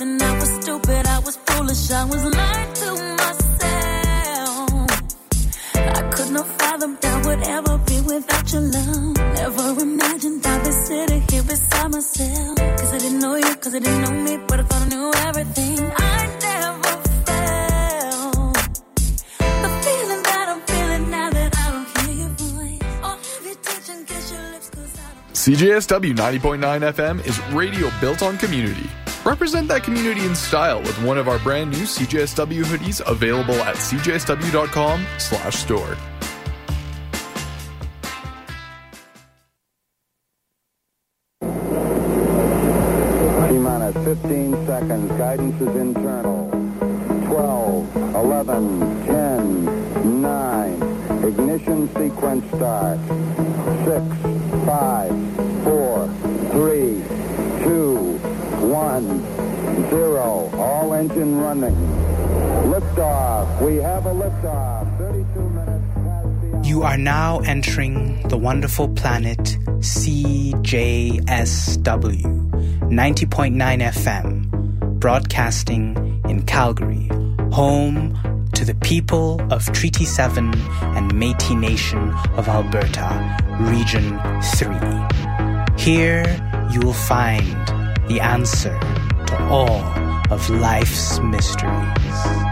and I was stupid, I was foolish, I was lying to myself. I could not fathom that would ever be without your love. Never imagined I'd be sitting here beside myself. Cause I didn't know you, cause I didn't know me, but I thought I knew everything. I never felt the feeling that I'm feeling now that I don't hear your voice. Or have touch your don't. CJSW 90.9 FM is radio built on community. Represent that community in style with one of our brand new CJSW hoodies available at cjsw.com slash store. T minus 15 seconds. Guidance is internal. 12, 11, 10, 9. Ignition sequence start. Liftoff. We have a liftoff. 32 minutes past the. You are now entering the wonderful planet CJSW 90.9 FM, broadcasting in Calgary, home to the people of Treaty 7 and Métis Nation of Alberta, Region 3. Here you will find the answer to all of life's mysteries.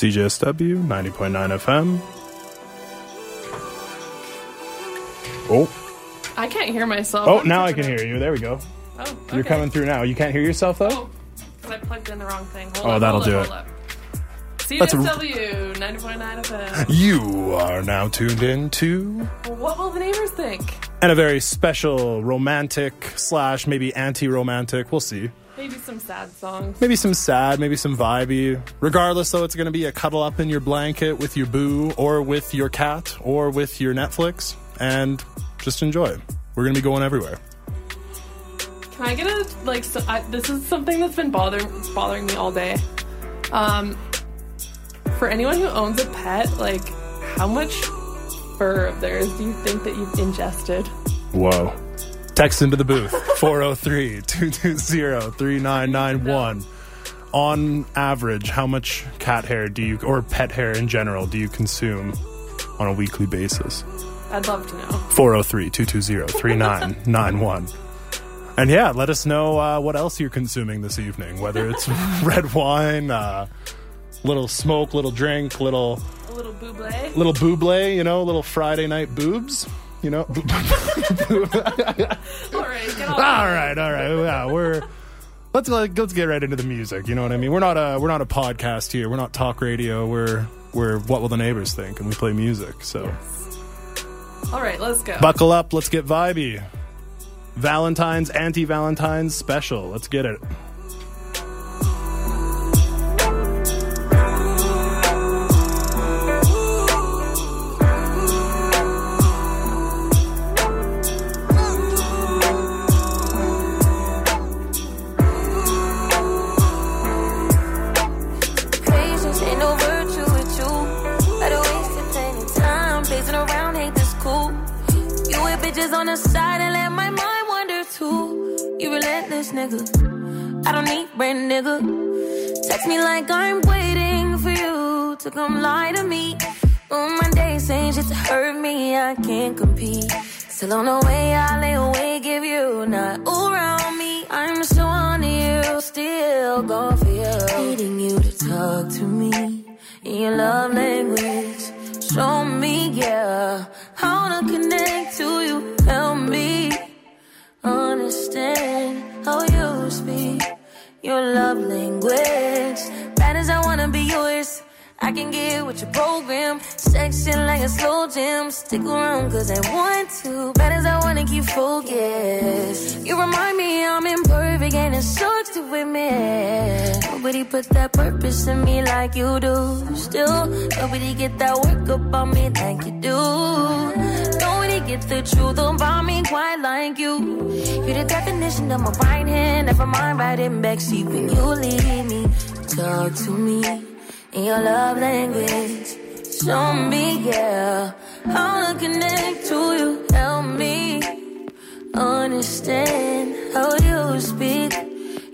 CJSW 90.9 FM. Oh, I can't hear myself. oh, I'm now I can hear you. There we go. Oh, You're coming through now. You can't hear yourself though? Oh, 'cause I plugged in the wrong thing. Hold Oh, up, that'll do up, it. up. CJSW 90.9 FM. You are now tuned in to what will the neighbors think? and a very special romantic slash maybe anti-romantic. We'll see. Maybe some sad songs. Maybe some sad, maybe some vibey. Regardless, though, it's going to be a cuddle up in your blanket with your boo, or with your cat, or with your Netflix, and just enjoy. We're going to be going everywhere. Can I get a like? So, I, this is something that's been bothering bothering me all day. Um, for anyone who owns a pet, like, how much fur of theirs do you think that you've ingested? Whoa. Text into the booth 403 220 3991. On average, how much cat hair do you, or pet hair in general, do you consume on a weekly basis? I'd love to know. 403 220 3991. And yeah, let us know uh, what else you're consuming this evening, whether it's red wine, uh, little smoke, little drink, little A little buble. little buble, you know, little Friday night boobs, you know. all right, all right, all right. yeah, we're let's let's get right into the music. You know what I mean? We're not a we're not a podcast here. We're not talk radio. We're we're what will the neighbors think, and we play music. So All right, let's go. buckle up. Let's get vibey. Valentine's anti Valentine's special. Let's get it. Nigga. I don't need brand nigga. Text me like I'm waiting for you to come lie to me. On my days saying shit to hurt me, I can't compete. Still on the way, I lay awake if you not around me. I'm so on you, still going for you. Needing you to talk to me in your love language. Show me, yeah, how to connect to you. Help me understand your love language. Bad as I wanna be yours. I can get with your program. Section like a slow jam. Stick around cause I want to. Bad as I wanna keep focused. You remind me I'm imperfect and it sucks to admit. Nobody put that purpose in me like you do. Still, nobody get that work up on me like you do. Get the truth about me quite like you. You're the definition of my right hand. Never mind riding backseat when you leave me. Talk to me in your love language. Show me, yeah, how to connect to you. Help me understand how you speak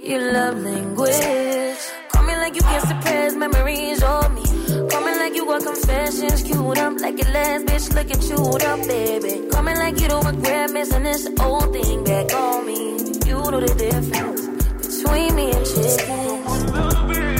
your love language. Call me like you can't suppress memories of me. Like you got confessions queued up, like your last bitch looking chewed up, baby. Coming like you don't regret missing this old thing back on me. You know the difference between me and chickens.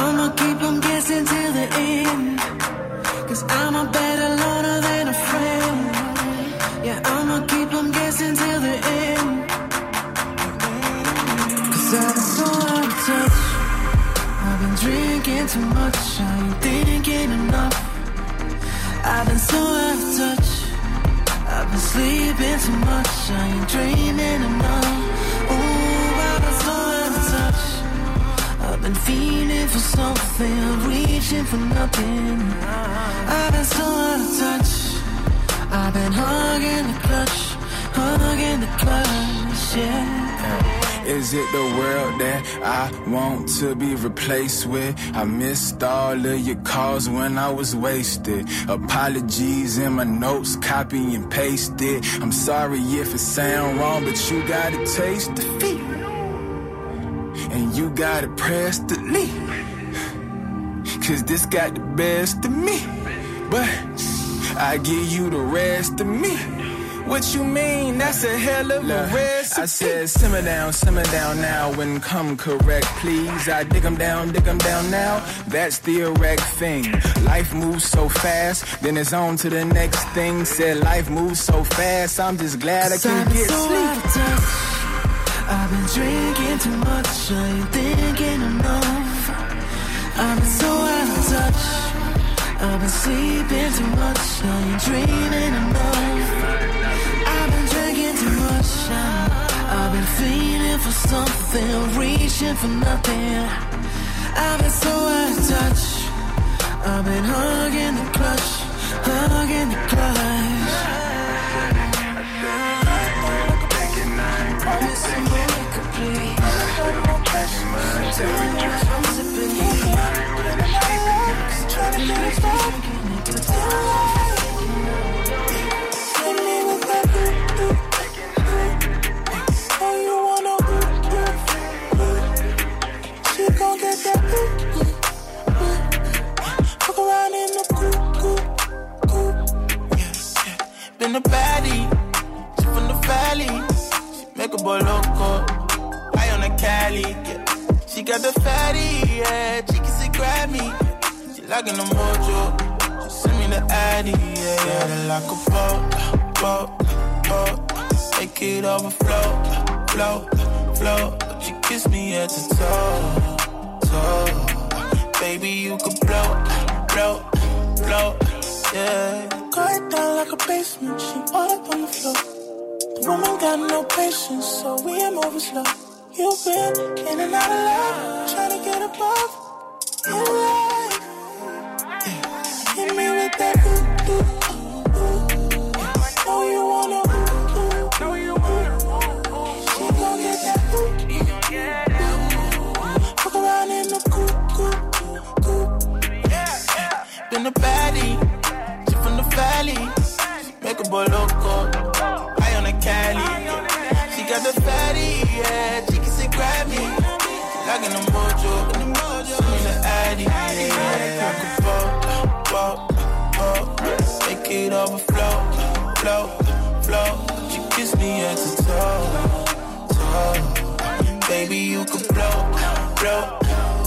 I'ma keep on guessing till the end. Cause I'm a better loner than a friend. Yeah, I'ma keep on guessing till the end. Cause I've been so out of touch. I've been drinking too much. I ain't thinking enough. I've been so out of touch. I've been sleeping too much. I ain't dreaming enough. Been feeling for something, reaching for nothing. I've been so out of touch. I've been hugging the clutch, hugging the clutch, yeah. Is it the world that I want to be replaced with? I missed all of your calls when I was wasted. Apologies in my notes, copy and paste it. I'm sorry if it sound wrong, but you gotta taste the defeat. And you gotta press delete. Cause this got the best of me. But I give you the rest of me. What you mean? That's a hell of a recipe. I said, simmer down, simmer down now and come correct, please. I dig 'em down, dig 'em down now. That's the erect thing. Life moves so fast, then it's on to the next thing. Said life moves so fast, I'm just glad I can get sleep. I've been drinking too much, I ain't thinking enough. I've been so out of touch. I've been sleeping too much, I ain't dreaming enough. I've been drinking too much, I- I've been feeling for something, reaching for nothing. I've been so out of touch. I've been hugging the clutch, hugging the clutch.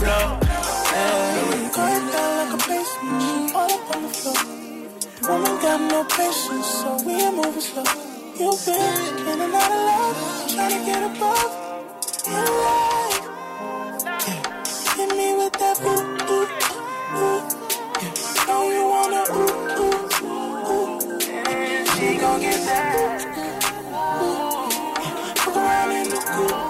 Blow. Yeah. Going down like a basement, all up on the floor. Woman got no patience, so we are moving slow. You've been in and out of love, trying to get above. You're right. Yeah. Hit me with that ooh, ooh, ooh. Yeah. Know you wanna ooh, ooh, ooh. She gon' get that. Ooh. ooh. Yeah. Fuck around in the cool.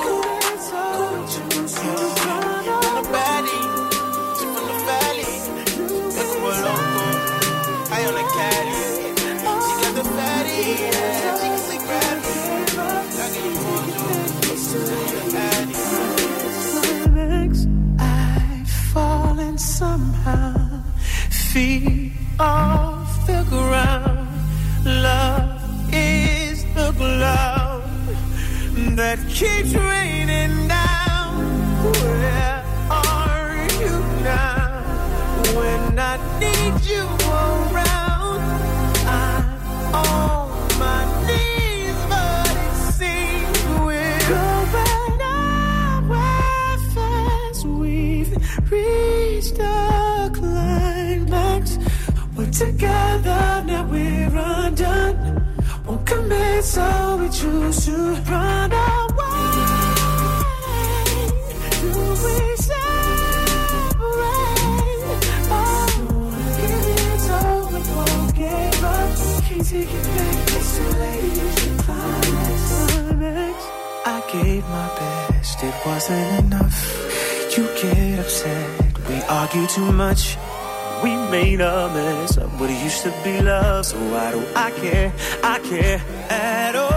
Feet off the ground. Love is the glove that keeps raining down. Where are you now? When I need you together, now we're undone. Won't commit, so we choose to run away. Do we separate? Oh, give it so we won't give up. Can't take it back, it's too late. You should climax. I gave my best, it wasn't enough. You get upset, we argue too much. Made a mess of what used to be love, so why do I care? I care at all.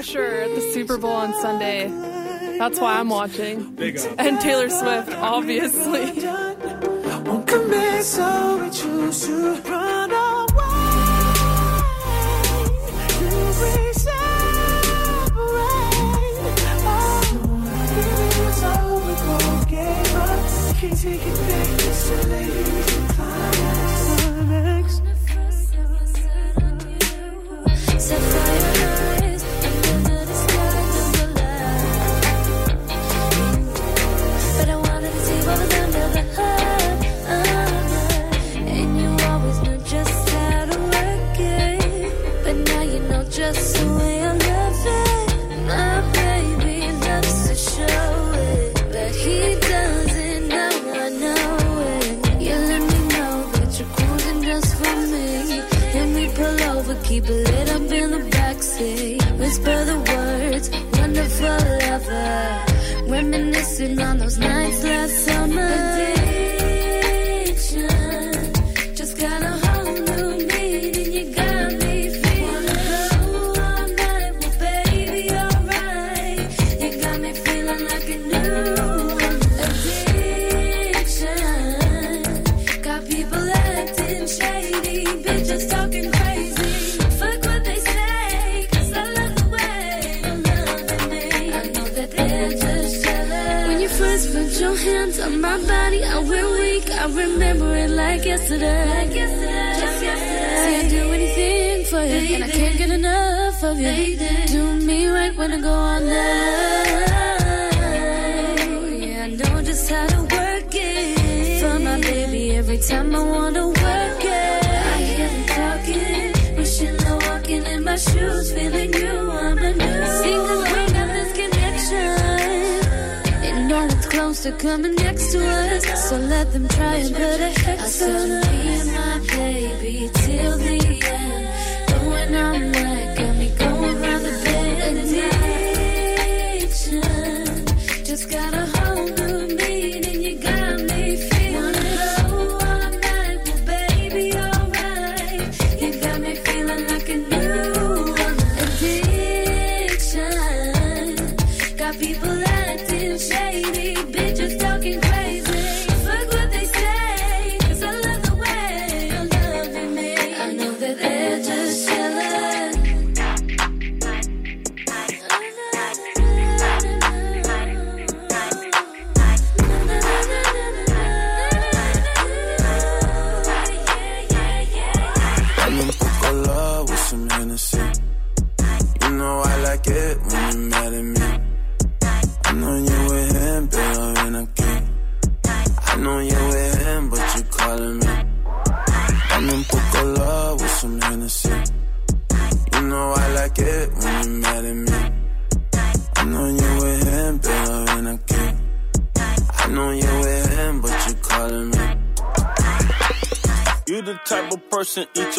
Usher at the Super Bowl on Sunday. That's why I'm watching. Big up. And Taylor Swift, obviously.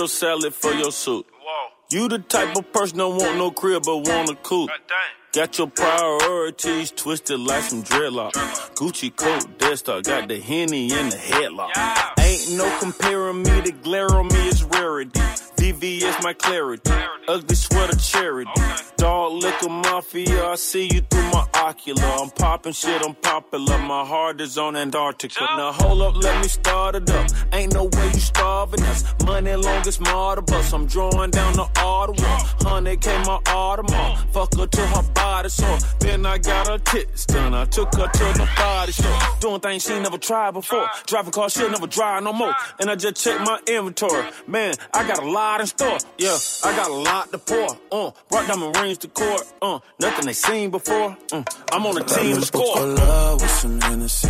Your salad for your soup. You the type of person don't want no crib but want a coupe. Got your priorities twisted like some dreadlock. Gucci coat, Star, got the henny in the headlock. Ain't no comparing me to glare on me is rarity. VVS my clarity. Ugly sweater charity. Dog liquor mafia, I see you through my ocular. I'm popping shit, I'm popular. My heart is on Antarctica. Now hold up, let me start it up. Ain't no way you starving us. Money long as bus. I'm drawing down the Ottawa. Honey came my Audemars. Fuck her to her body sore. Then I got her tits done. I took her to the body store. Doing things she never tried before. Driving car shit never drive no more. And I just checked my inventory. Man, I got a lot in store. Yeah, I got a lot to pour. Uh, brought diamond rings to court. Uh, nothing they seen before. Uh, I'm on the team to For love with some Hennessy.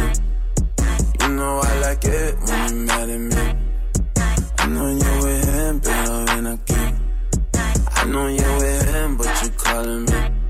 You know I like it when you're mad at me. I know you with him, pero ven aquí. I know you with him, but you calling me.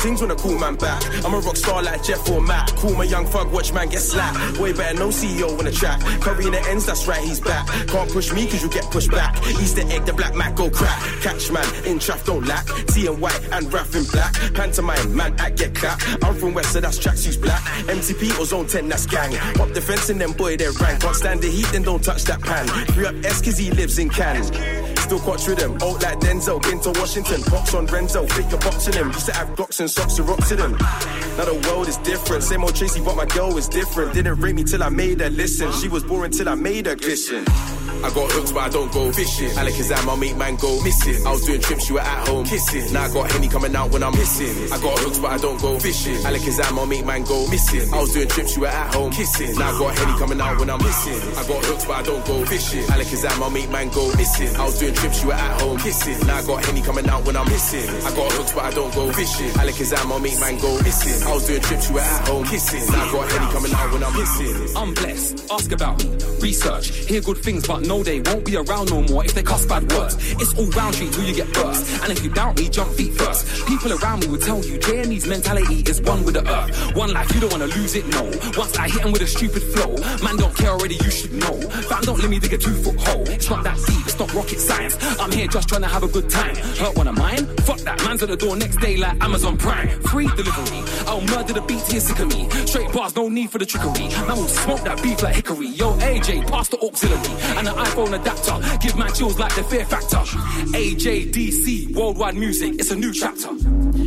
Things when I call man back. I'm a rock star like Jeff or Matt. Cool my young thug, watch man get slapped. Way better no CEO on the track. Curry in the ends, that's right, he's back. Can't push me cause you get pushed back. Easter egg, the black Mac go crack. Catch man, in trap don't lack. T and white and Raff in black. Pantomime, man, I get clap. I'm from West, so that's tracksuits black. MTP or Zone 10, that's gang. Up the fence and then boy, they're rank. Can't stand the heat, then don't touch that pan. Free up S cause he lives in Cannes. Still quite rhythm, old like Denzel, been to Washington, Box on Renzo, fit your boxing him. Used to have Glocks and socks to rocks to them. Now the world is different, same old Tracy, but my girl is different. Didn't rate me till I made her listen. She was boring till I made her glisten. I got hooks, but I don't go fishing. At my mate, man, go missing. I was doing trips, you were at home kissing. Now I got Henny coming out when I'm missing. I got hooks, but I don't go fishing. At my mate, man, go missing. I was doing trips, you were at home kissing. Now I got Henny coming out when I'm missing. I got hooks, but I don't go fishing. At my mate, man, go missing. I was doing trips, you were at home kissing. Now I got Henny coming out when I'm missing. I got hooks, but I don't go fishing. At my mate, man, go missing. I was doing trips, you were at home kissing. Now I got Henny coming out when I'm missing. I'm blessed. Ask about me. Research. Hear good things, but no, they won't be around no more if they cuss bad words. It's all round street till you get burst. And if you doubt me, jump feet first. People around me will tell you JME's mentality is one with the earth. One life, you don't wanna lose it, no. Once I hit him with a stupid flow, man don't care already, you should know. Fam, don't let me dig a two foot hole. It's not that deep, it's not rocket science. I'm here just trying to have a good time. Hurt one of mine? Fuck that, man's at the door next day like Amazon Prime. Free delivery. I'll murder the beat here, sick of me. Straight bars, no need for the trickery. Man will smoke that beef like hickory. Yo, AJ, pass the auxiliary and an iPhone adapter. Give man chills like the fear factor. AJDC, worldwide music, it's a new chapter.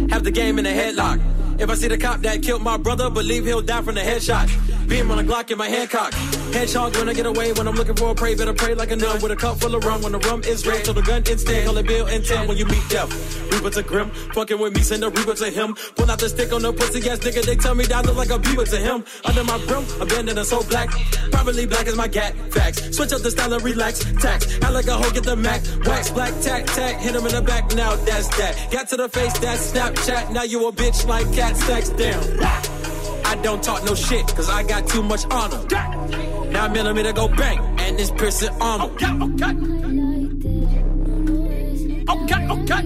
Have the game in a headlock. If I see the cop that killed my brother, believe he'll die from the headshot. Beam on a Glock in my Hancock. Hedgehog when I get away. When I'm looking for a prey, better pray like a nun with a cup full of rum. When the rum is red, so the gun instead. Call it Bill and Ted when you meet death. Reaper to grim, fucking with me, send a Reaper to him. Pull out the stick on the pussy ass nigga. They tell me that I look like a beaver to him. Under my brim, abandoned and so black. Probably black as my gat. Facts. Switch up the style and relax. Tax. I like a hoe, get the Mac. Wax, black, tack, tack. Hit him in the back. Now that's that. Got to the face, that's Snapchat. Now you a bitch like cat stacks down. I don't talk no shit, cause I got too much honor. Now millimeter go bang, and this piercing armor. Okay, okay. Okay, okay.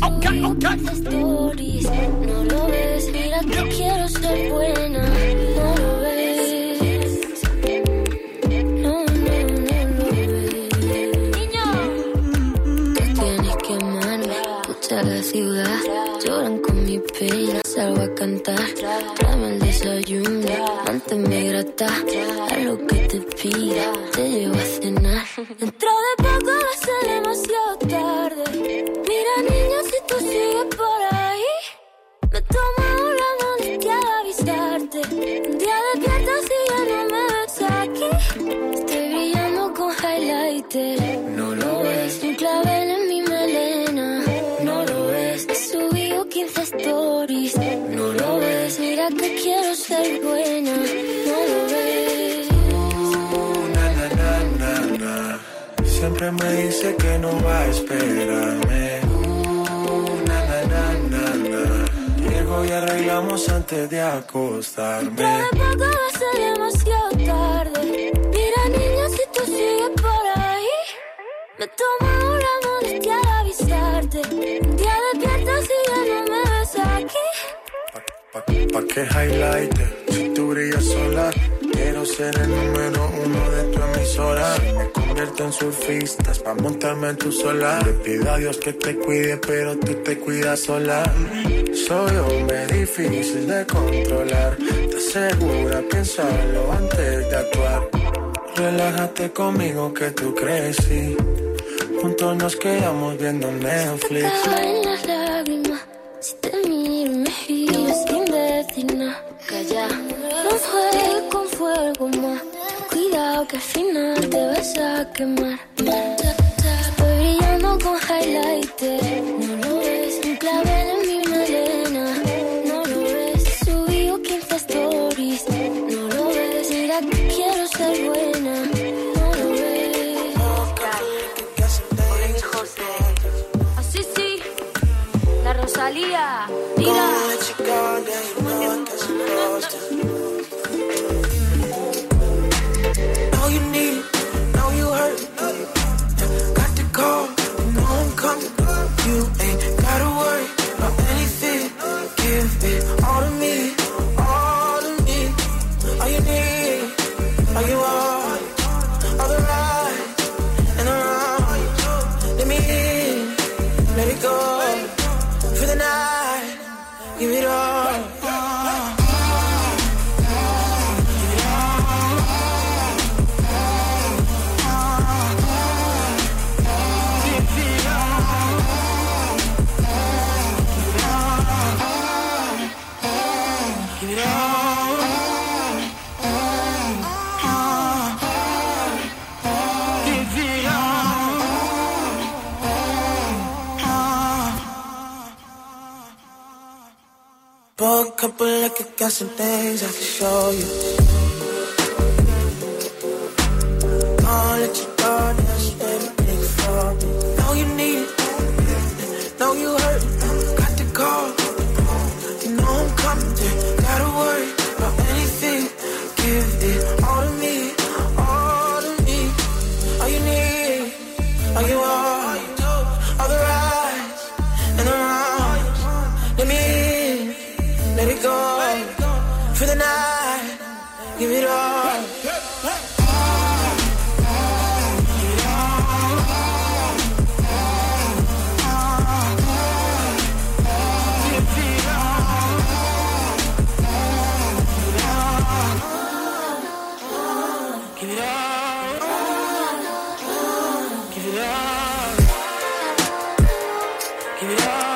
Okay, okay. No lo ves, mira que quiero ser buena. No lo ves. No, no, no lo ves. Niño. Tú tienes que amarme. Escucha la ciudad. Lloran Salgo a cantar. Tráeme el desayuno. Mánteme grata. Haz lo que te pida. Te llevo a cenar. Dentro de poco va a ser demasiado. Dice que no va a esperarme. Uh, na, na, na, na, na. Llego y arreglamos antes de acostarme. De poco va a ser demasiado tarde. Mira, niña, si tú sigues por ahí, me tomo la molestia de avisarte. Un día despiertas y ya no me ves aquí. Pa, pa' que highlighter, si tú brillas sola, quiero ser el número uno de emisora. Me convierto en surfistas pa' montarme en tu sola. Le pido a Dios que te cuide, pero tú te cuidas sola. Soy hombre difícil de controlar. Te segura, piénsalo antes de actuar. Relájate conmigo que tú crecí. Juntos nos quedamos viendo Netflix. Que al final te vas a quemar. Estoy brillando con highlighter. It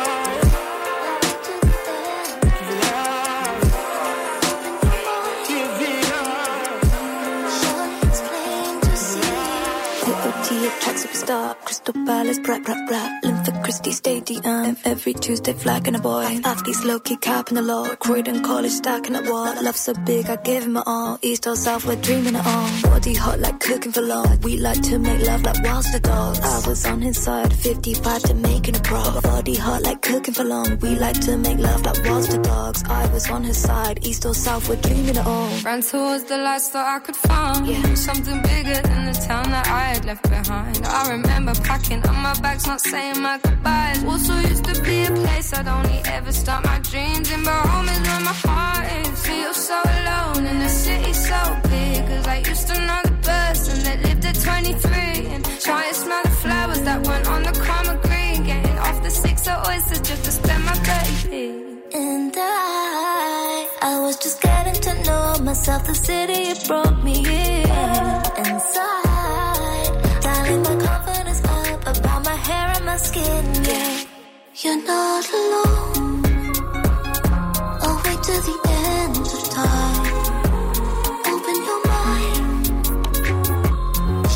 attract superstar, Crystal Palace, brat, brat, brat. Linford Christie Stadium. Every Tuesday, flagging a boy. Athletes low key capping the law. Croydon College stacking a wall. Love so big, I give him it all. East or South, we're dreaming it all. Body hot like cooking for long. We like to make love like whilst the dogs. I was on his side, 55 to making a pro. Body hot like cooking for long. We like to make love like whilst the dogs. I was on his side, East or South, we're dreaming it all. Ran towards the lights that I could find. Something bigger than the town that I had left behind. I remember packing up my bags, not saying my goodbyes. Also used to be a place I'd only ever start my dreams in. But home is where my heart is. Feel so alone in the city so big. Cause I used to know the person that lived at 23. And try to smell the flowers that went on the karma green. Getting off the six of oysters just to spend my baby. And I, I was just getting to know myself. The city it brought me in. My skin. Yeah, you're not alone. I'll wait till the end of time. Open your mind.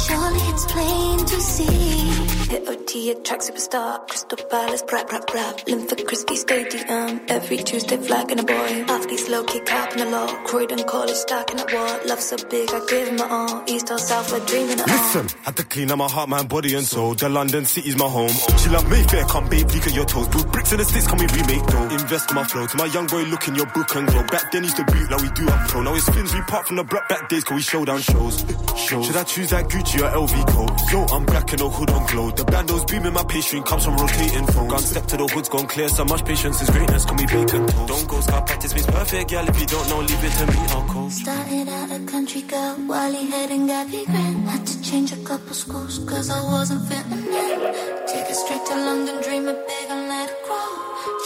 Surely it's plain to see. Hit OT attract superstar, Crystal Palace, brat, brat, brat. Linford Christie Stadium. Every Tuesday, flagging a boy. Athletes low key capping the law. Croydon College stacking at wall. Love so big, I give my all. East or South, we're dreaming it all. Listen, had to clean up my heart, mind, body, and soul. The London city's my home. She love Mayfair, come babe, peek at your toes. Put bricks in the sticks, come we remake though? Invest in my flow. To my young boy, look in your book and glow. Back then, used to boot like we do up pro. Now it's fins, we part from the black back days, cause we show down shows. shows. Should I choose that Gucci or LV coat? Yo, I'm black and no hood on glow. The bandos beaming my pastry comes from rotating phones. Gone step to the hood's gone clear. So much patience is greatness, can we bacon toast? Don't go scar practice means perfect, girl. If you don't know, leave it to me, I'll coach. Started out a country girl, Wally head and Gabby Grant. Had to change a couple schools, cause I wasn't fitting in. Take it straight to London, dream it big and let it grow.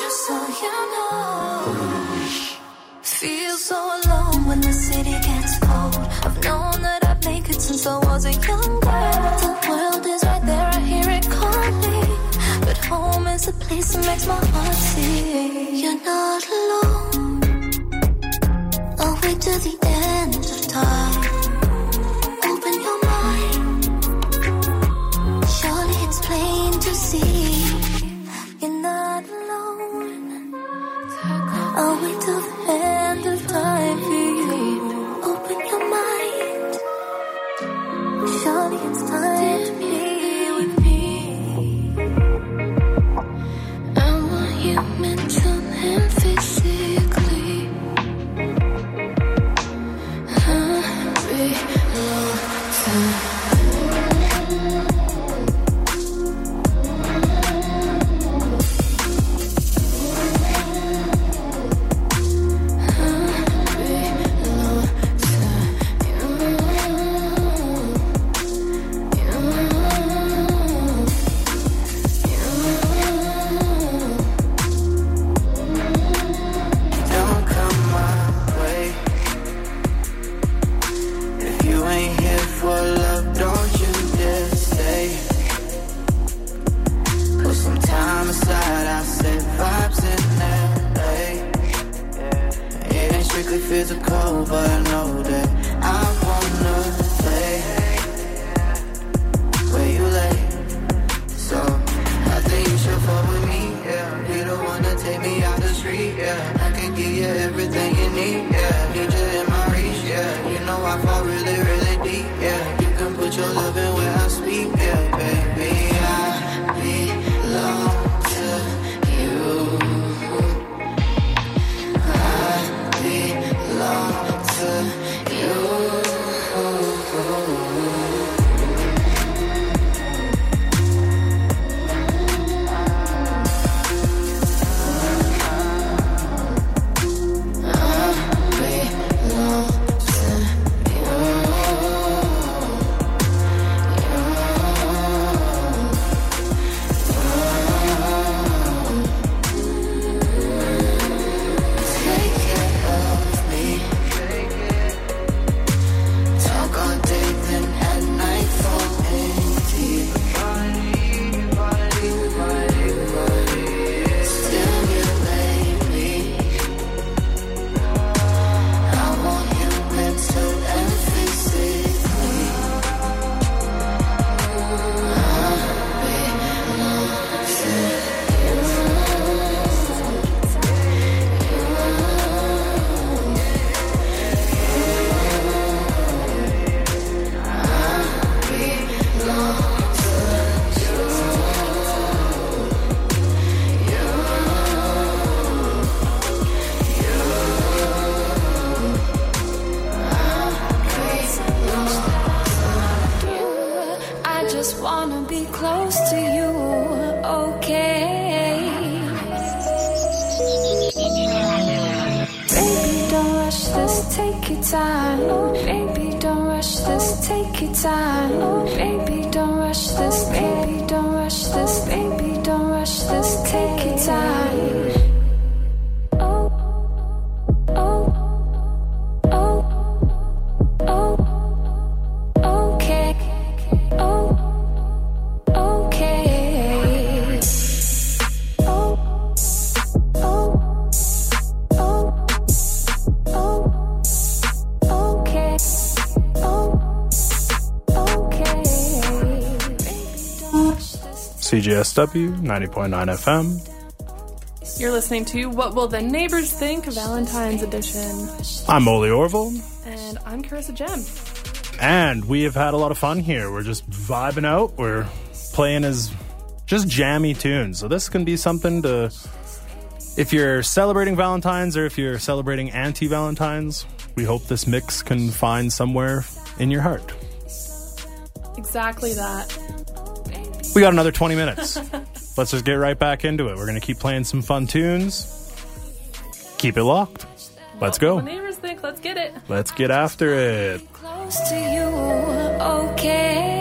Just so you know. Feel so alone when the city gets cold. I've known that I'd make it since I was a young girl. The world is a place that makes my heart sing. You're not alone. I'll wait till the end of time. Open your mind. Surely it's plain to see. Physical, but I know that I wanna lay where you lay. So I think you should fuck with me, yeah. You don't wanna take me out the street, yeah. I can give you everything you need, yeah. You wanna be close to you, okay? Baby, don't rush this, take your time. Oh, baby, don't rush this, take your time. Oh. CJSW 90.9 FM. You're listening to What Will the Neighbors Think Valentine's Edition. I'm Oli Orville, And I'm Carissa Gem. and we have had a lot of fun here. We're just vibing out. We're playing as just jammy tunes. So this can be something to, if you're celebrating Valentine's or if you're celebrating anti-Valentine's, we hope this mix can find somewhere in your heart. Exactly that. We got another 20 minutes. Let's just get right back into it. We're going to keep playing some fun tunes. Keep it locked. Let's go. the neighbors think? Let's get it. Let's get after it. Close to you, okay?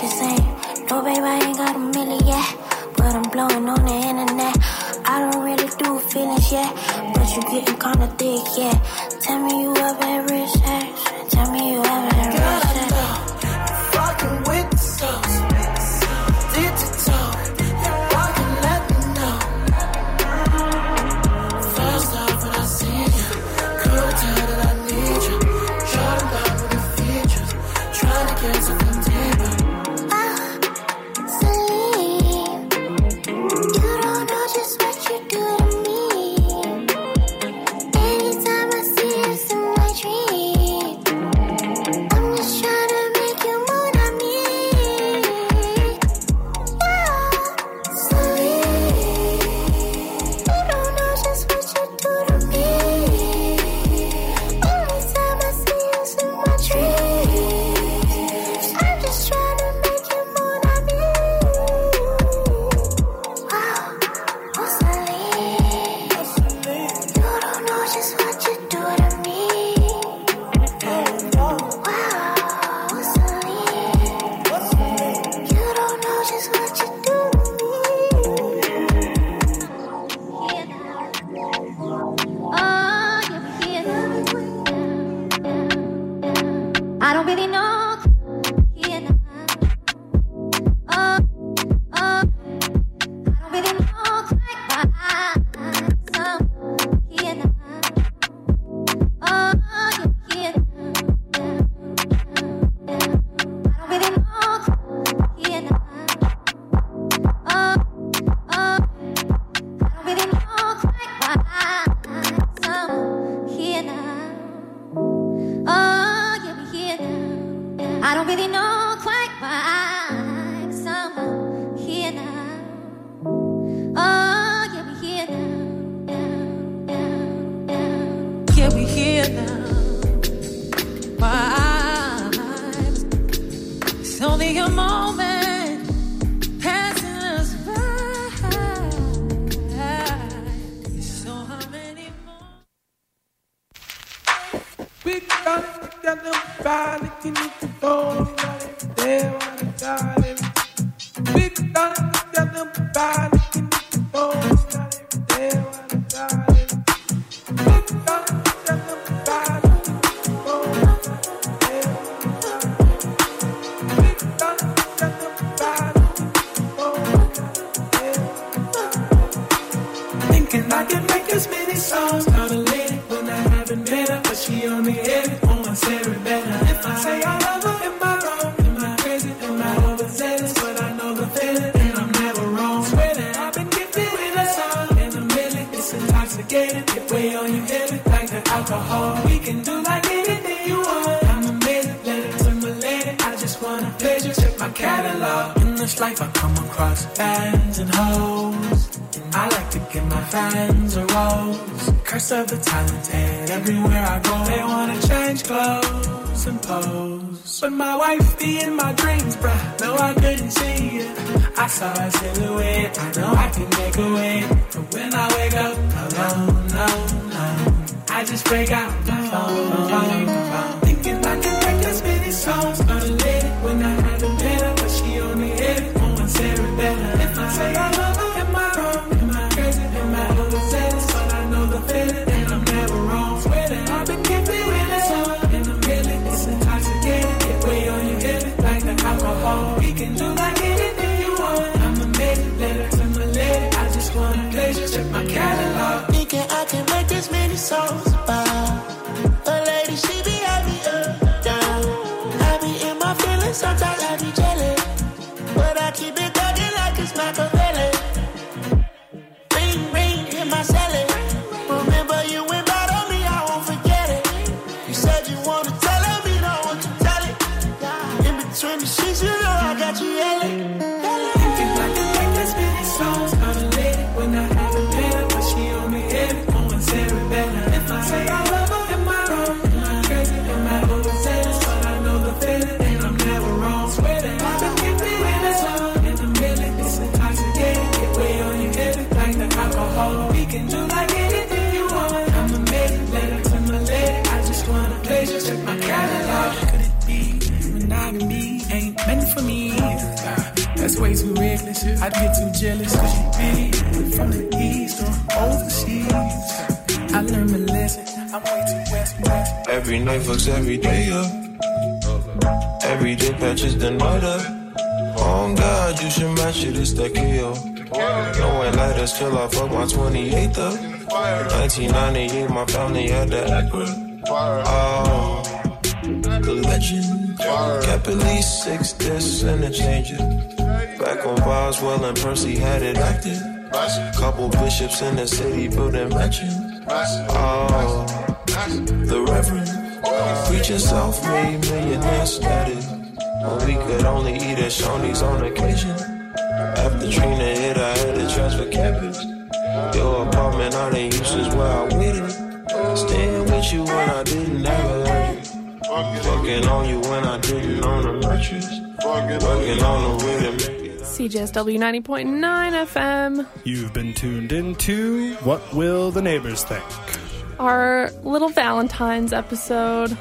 the same. No, babe, I ain't got a million yet, but I'm blowing on the internet. I don't really do feelings yet, but you getting kinda thick, yeah. Tell me you ever had rich sex. Tell me you ever had rich be the number the Oh, the legend. Kept at least six discs and a changer. Back when Boswell and Percy had it active. Couple bishops in the city building mansions. Oh, the Reverend. Preaching self-made millionaire status. When we could only eat at Shoney's on occasion. After Trina hit, I had to transfer campus. Your Fucking on you when I didn't own a mattress. Working on the way to make it. CJSW 90.9 FM. You've been tuned into What Will the Neighbors Think? Our little Valentine's episode.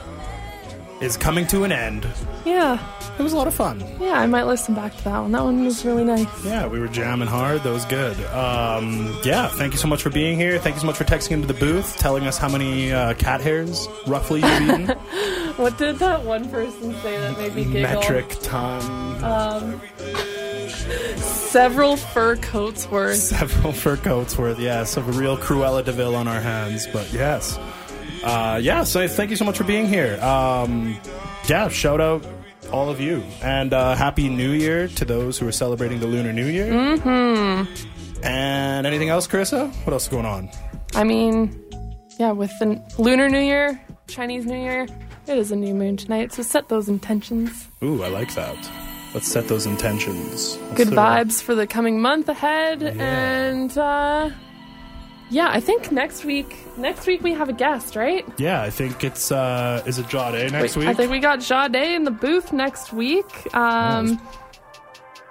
Is coming to an end. Yeah. It was a lot of fun. Yeah, I might listen back to that one. That one was really nice. Yeah, we were jamming hard. That was good. Um, yeah, thank you so much for being here. Thank you so much for texting into the booth, telling us how many uh, cat hairs roughly you've eaten. What did that one person say that made me giggle? Metric ton. Um, several fur coats worth. Several fur coats worth, yes, of a real Cruella de Vil on our hands. But yes. Uh, yeah, so thank you so much for being here. Um, yeah, shout out all of you. And uh, Happy New Year to those who are celebrating the Lunar New Year. Mm-hmm. And anything else, Carissa? What else is going on? I mean, yeah, with the Lunar New Year, Chinese New Year, it is a new moon tonight, so set those intentions. Ooh, I like that. Let's set those intentions. Let's Good do it. vibes for the coming month ahead, and uh, yeah, I think next week, next week we have a guest, right? Yeah, I think it's uh is it Jade next Wait, week? I think we got Jade in the booth next week. Um,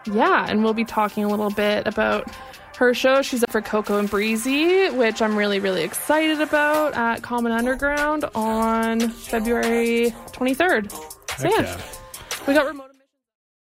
yeah, and we'll be talking a little bit about her show. She's up for Coco and Breezy, which I'm really, really excited about at Common Underground on February 23rd. So yeah, yeah. we got remote.